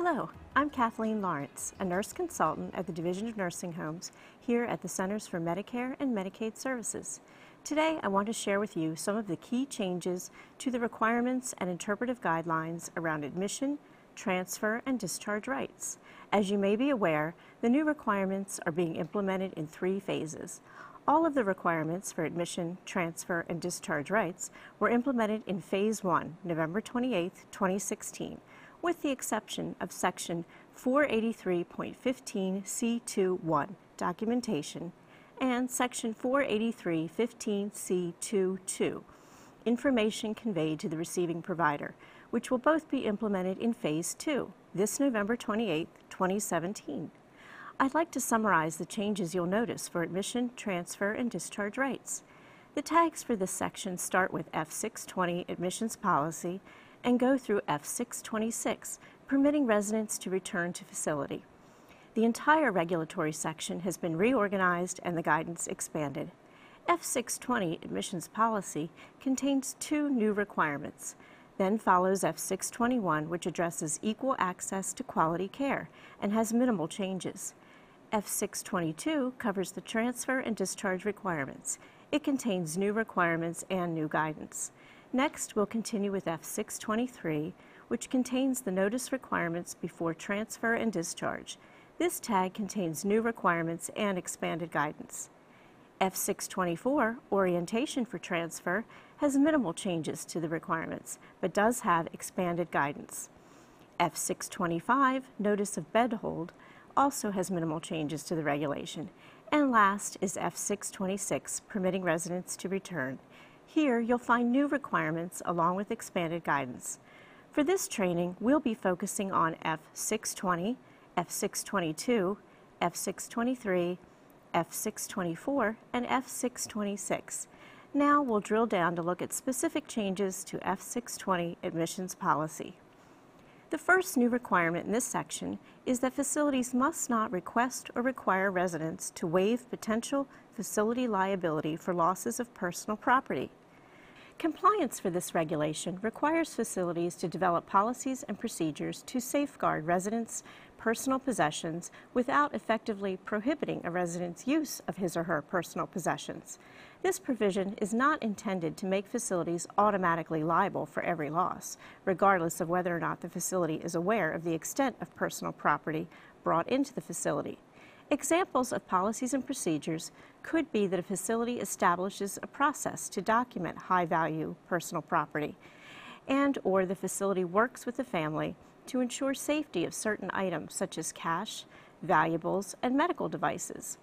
Hello, I'm Kathleen Lawrence, a nurse consultant at the Division of Nursing Homes here at the Centers for Medicare and Medicaid Services. Today, I want to share with you some of the key changes to the requirements and interpretive guidelines around admission, transfer, and discharge rights. As you may be aware, the new requirements are being implemented in three phases. All of the requirements for admission, transfer, and discharge rights were implemented in Phase 1, November 28, 2016, with the exception of Section 483.15C21, Documentation, and Section 483.15C22, Information conveyed to the receiving provider, which will both be implemented in Phase 2, this November 28, 2017. I'd like to summarize the changes you'll notice for admission, transfer, and discharge rights. The tags for this section start with F620 admissions policy and go through F626, permitting residents to return to facility. The entire regulatory section has been reorganized and the guidance expanded. F620 admissions policy contains two new requirements. Then follows F621, which addresses equal access to quality care and has minimal changes. F622 covers the transfer and discharge requirements. It contains new requirements and new guidance. Next, we'll continue with F623, which contains the notice requirements before transfer and discharge. This tag contains new requirements and expanded guidance. F624, orientation for transfer, has minimal changes to the requirements, but does have expanded guidance. F625, notice of bed hold, also has minimal changes to the regulation. And last is F626, permitting residents to return. Here, you'll find new requirements along with expanded guidance. For this training, we'll be focusing on F620, F622, F623, F624, and F626. Now we'll drill down to look at specific changes to F620 admissions policy. The first new requirement in this section is that facilities must not request or require residents to waive potential facility liability for losses of personal property. Compliance for this regulation requires facilities to develop policies and procedures to safeguard residents' personal possessions without effectively prohibiting a resident's use of his or her personal possessions. This provision is not intended to make facilities automatically liable for every loss, regardless of whether or not the facility is aware of the extent of personal property brought into the facility. Examples of policies and procedures could be that a facility establishes a process to document high-value personal property and or the facility works with the family to ensure safety of certain items such as cash, valuables, and medical devices.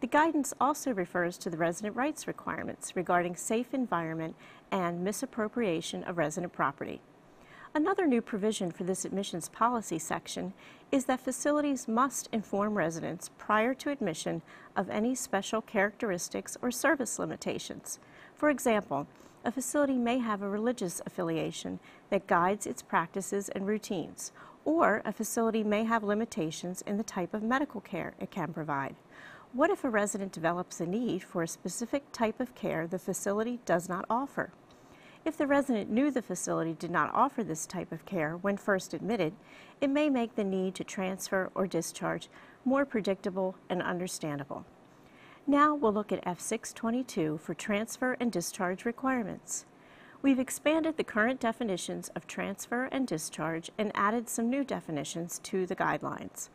The guidance also refers to the resident rights requirements regarding safe environment and misappropriation of resident property. Another new provision for this admissions policy section is that facilities must inform residents prior to admission of any special characteristics or service limitations. For example, a facility may have a religious affiliation that guides its practices and routines, or a facility may have limitations in the type of medical care it can provide. What if a resident develops a need for a specific type of care the facility does not offer? If the resident knew the facility did not offer this type of care when first admitted, it may make the need to transfer or discharge more predictable and understandable. Now we'll look at F622 for transfer and discharge requirements. We've expanded the current definitions of transfer and discharge and added some new definitions to the guidelines.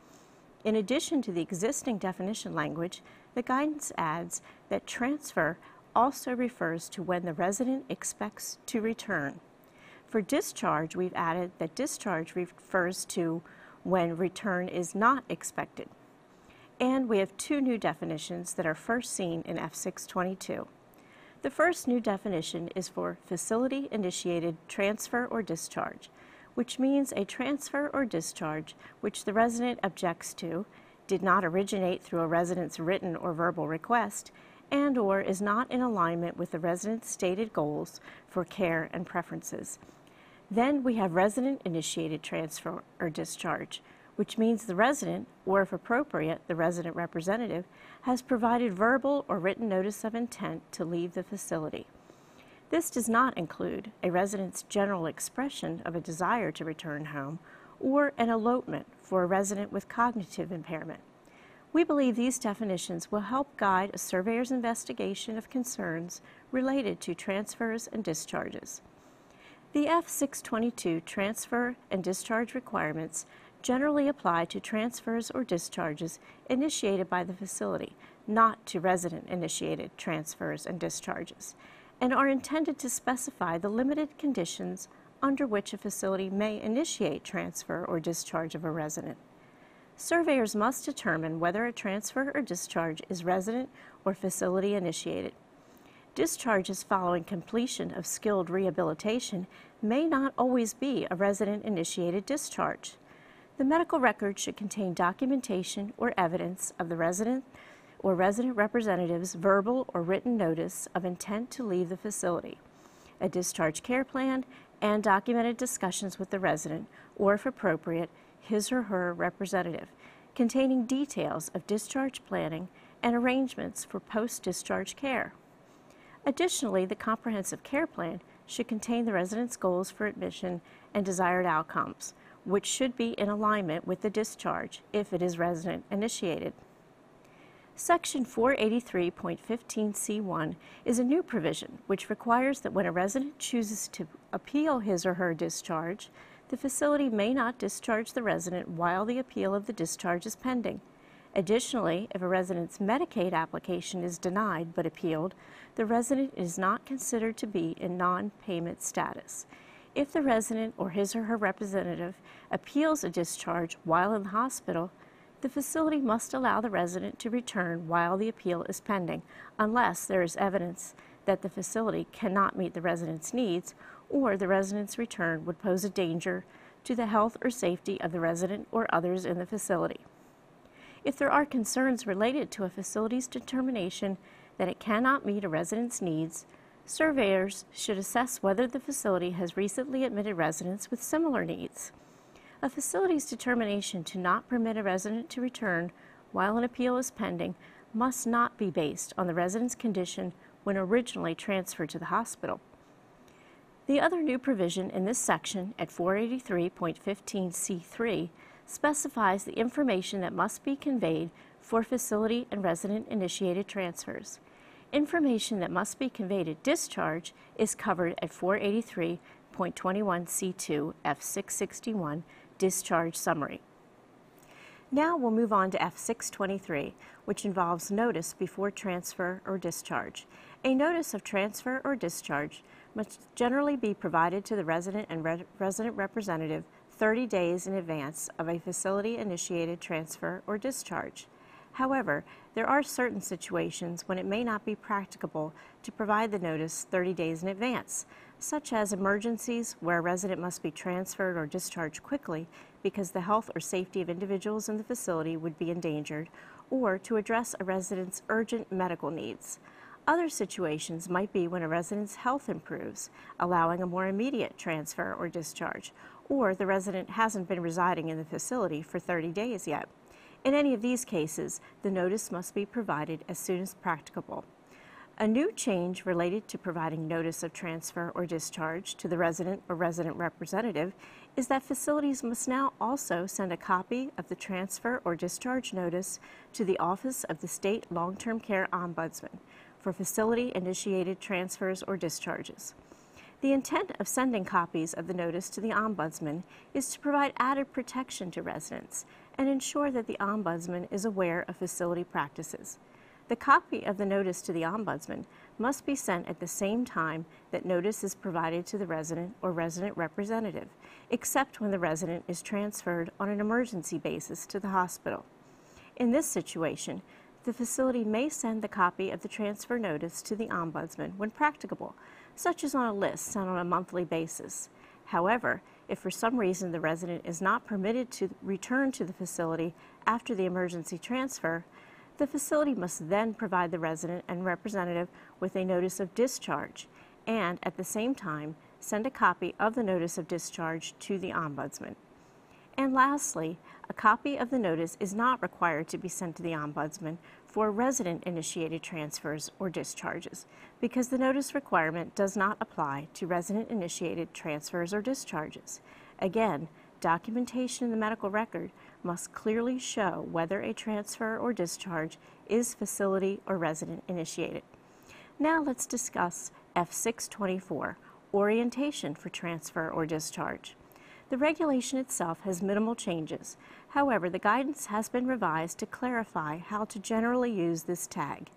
In addition to the existing definition language, the guidance adds that transfer also refers to when the resident expects to return. For discharge, we've added that discharge refers to when return is not expected. And we have two new definitions that are first seen in F622. The first new definition is for facility initiated transfer or discharge, which means a transfer or discharge which the resident objects to, did not originate through a resident's written or verbal request, and or is not in alignment with the resident's stated goals for care and preferences. Then we have resident-initiated transfer or discharge, which means the resident, or if appropriate, the resident representative, has provided verbal or written notice of intent to leave the facility. This does not include a resident's general expression of a desire to return home or an elopement for a resident with cognitive impairment. We believe these definitions will help guide a surveyor's investigation of concerns related to transfers and discharges. The F622 transfer and discharge requirements generally apply to transfers or discharges initiated by the facility, not to resident-initiated transfers and discharges, and are intended to specify the limited conditions under which a facility may initiate transfer or discharge of a resident. Surveyors must determine whether a transfer or discharge is resident or facility initiated. Discharges following completion of skilled rehabilitation may not always be a resident-initiated discharge. The medical record should contain documentation or evidence of the resident or resident representative's verbal or written notice of intent to leave the facility, a discharge care plan, and documented discussions with the resident, or if appropriate, his or her representative, containing details of discharge planning and arrangements for post-discharge care. Additionally, the comprehensive care plan should contain the resident's goals for admission and desired outcomes, which should be in alignment with the discharge if it is resident initiated. Section 483.15C1 is a new provision which requires that when a resident chooses to appeal his or her discharge, the facility may not discharge the resident while the appeal of the discharge is pending. Additionally, if a resident's Medicaid application is denied but appealed, the resident is not considered to be in non-payment status. If the resident or his or her representative appeals a discharge while in the hospital, the facility must allow the resident to return while the appeal is pending, unless there is evidence that the facility cannot meet the resident's needs or the resident's return would pose a danger to the health or safety of the resident or others in the facility. If there are concerns related to a facility's determination that it cannot meet a resident's needs, surveyors should assess whether the facility has recently admitted residents with similar needs. A facility's determination to not permit a resident to return while an appeal is pending must not be based on the resident's condition when originally transferred to the hospital. The other new provision in this section at 483.15C3 specifies the information that must be conveyed for facility and resident initiated transfers. Information that must be conveyed at discharge is covered at 483.21C2 F661 Discharge Summary. Now we'll move on to F623, which involves notice before transfer or discharge. A notice of transfer or discharge must generally be provided to the resident and re resident representative 30 days in advance of a facility-initiated transfer or discharge. However, there are certain situations when it may not be practicable to provide the notice 30 days in advance, such as emergencies where a resident must be transferred or discharged quickly because the health or safety of individuals in the facility would be endangered, or to address a resident's urgent medical needs. Other situations might be when a resident's health improves, allowing a more immediate transfer or discharge, or the resident hasn't been residing in the facility for 30 days yet. In any of these cases, the notice must be provided as soon as practicable. A new change related to providing notice of transfer or discharge to the resident or resident representative is that facilities must now also send a copy of the transfer or discharge notice to the Office of the State Long-Term Care Ombudsman for facility-initiated transfers or discharges. The intent of sending copies of the notice to the Ombudsman is to provide added protection to residents and ensure that the Ombudsman is aware of facility practices. The copy of the notice to the Ombudsman must be sent at the same time that notice is provided to the resident or resident representative, except when the resident is transferred on an emergency basis to the hospital. In this situation, the facility may send the copy of the transfer notice to the Ombudsman when practicable, such as on a list sent on a monthly basis. However, if for some reason the resident is not permitted to return to the facility after the emergency transfer, the facility must then provide the resident and representative with a notice of discharge and, at the same time, send a copy of the notice of discharge to the Ombudsman. And lastly, a copy of the notice is not required to be sent to the Ombudsman for resident-initiated transfers or discharges because the notice requirement does not apply to resident-initiated transfers or discharges. Again, documentation in the medical record must clearly show whether a transfer or discharge is facility or resident initiated. Now let's discuss F624, orientation for transfer or discharge. The regulation itself has minimal changes. However, the guidance has been revised to clarify how to generally use this tag.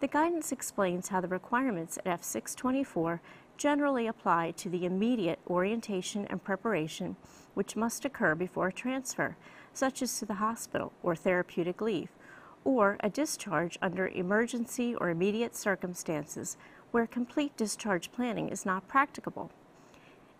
The guidance explains how the requirements at F624 generally apply to the immediate orientation and preparation which must occur before a transfer, such as to the hospital or therapeutic leave, or a discharge under emergency or immediate circumstances where complete discharge planning is not practicable.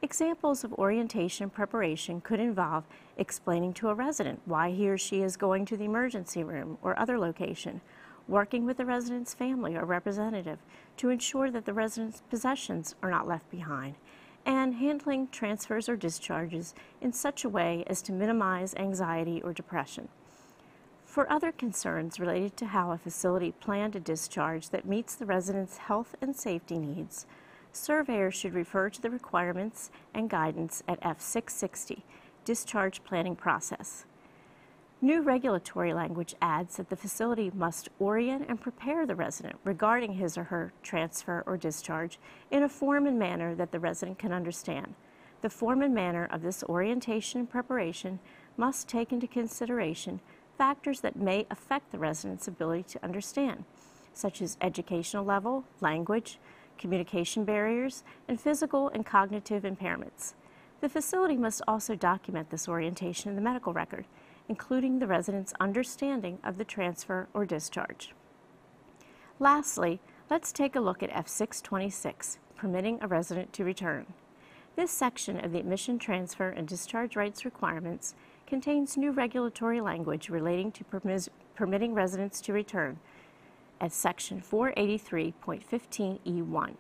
Examples of orientation preparation could involve explaining to a resident why he or she is going to the emergency room or other location, working with the resident's family or representative to ensure that the resident's possessions are not left behind, and handling transfers or discharges in such a way as to minimize anxiety or depression. For other concerns related to how a facility planned a discharge that meets the resident's health and safety needs, surveyors should refer to the requirements and guidance at F660, Discharge Planning Process. New regulatory language adds that the facility must orient and prepare the resident regarding his or her transfer or discharge in a form and manner that the resident can understand. The form and manner of this orientation and preparation must take into consideration factors that may affect the resident's ability to understand, such as educational level, language, communication barriers, and physical and cognitive impairments. The facility must also document this orientation in the medical record, including the resident's understanding of the transfer or discharge. Lastly, let's take a look at F626, permitting a resident to return. This section of the admission, transfer, and discharge rights requirements contains new regulatory language relating to permitting residents to return at Section 483.15E1.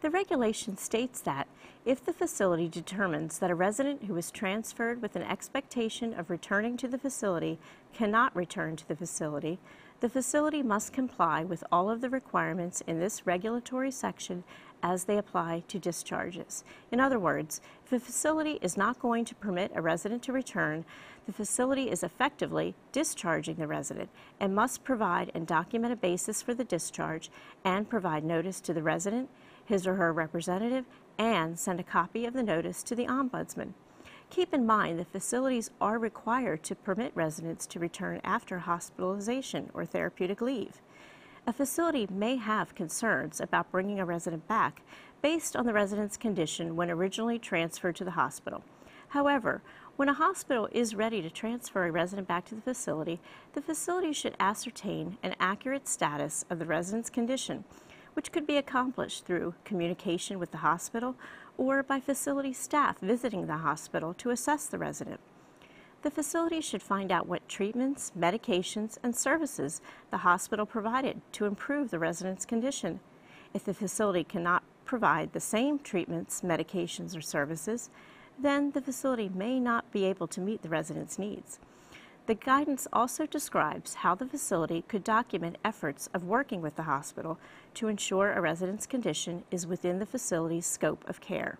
The regulation states that if the facility determines that a resident who is transferred with an expectation of returning to the facility cannot return to the facility, the facility must comply with all of the requirements in this regulatory section as they apply to discharges. In other words, if a facility is not going to permit a resident to return, the facility is effectively discharging the resident and must provide and document a basis for the discharge and provide notice to the resident, his or her representative, and send a copy of the notice to the Ombudsman. Keep in mind that facilities are required to permit residents to return after hospitalization or therapeutic leave. A facility may have concerns about bringing a resident back based on the resident's condition when originally transferred to the hospital. However, when a hospital is ready to transfer a resident back to the facility, the facility should ascertain an accurate status of the resident's condition, which could be accomplished through communication with the hospital or by facility staff visiting the hospital to assess the resident. The facility should find out what treatments, medications, and services the hospital provided to improve the resident's condition. If the facility cannot provide the same treatments, medications, or services, then the facility may not be able to meet the resident's needs. The guidance also describes how the facility could document efforts of working with the hospital to ensure a resident's condition is within the facility's scope of care.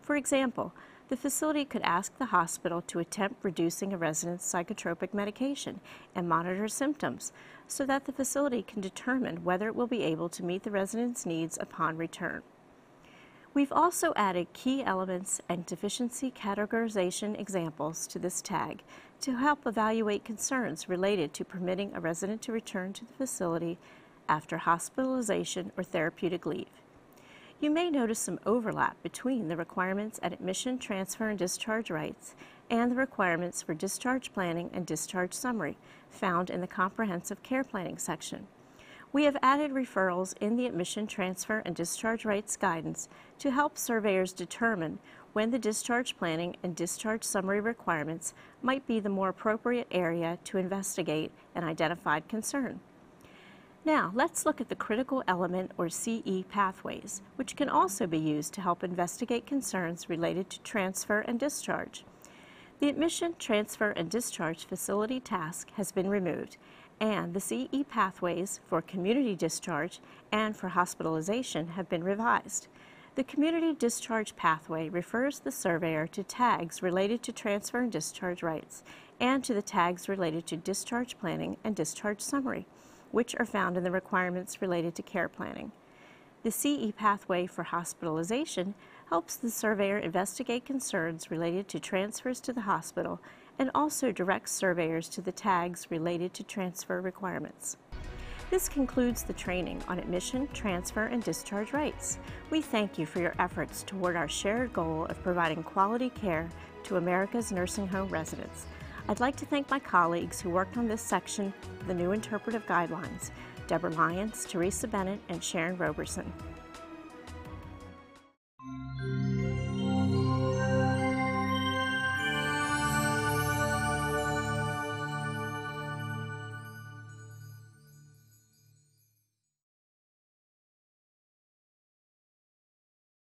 For example, the facility could ask the hospital to attempt reducing a resident's psychotropic medication and monitor symptoms so that the facility can determine whether it will be able to meet the resident's needs upon return. We've also added key elements and deficiency categorization examples to this tag to help evaluate concerns related to permitting a resident to return to the facility after hospitalization or therapeutic leave. You may notice some overlap between the requirements at admission, transfer, and discharge rights and the requirements for discharge planning and discharge summary found in the Comprehensive Care Planning section. We have added referrals in the admission, transfer, and discharge rights guidance to help surveyors determine when the discharge planning and discharge summary requirements might be the more appropriate area to investigate an identified concern. Now, let's look at the critical element or CE pathways, which can also be used to help investigate concerns related to transfer and discharge. The admission, transfer, and discharge facility task has been removed and the CE pathways for community discharge and for hospitalization have been revised. The Community Discharge Pathway refers the surveyor to tags related to transfer and discharge rights and to the tags related to discharge planning and discharge summary, which are found in the requirements related to care planning. The CE pathway for hospitalization helps the surveyor investigate concerns related to transfers to the hospital and also directs surveyors to the tags related to transfer requirements. This concludes the training on admission, transfer, and discharge rights. We thank you for your efforts toward our shared goal of providing quality care to America's nursing home residents. I'd like to thank my colleagues who worked on this section of the new interpretive guidelines, Deborah Lyons, Teresa Bennett, and Sharon Roberson.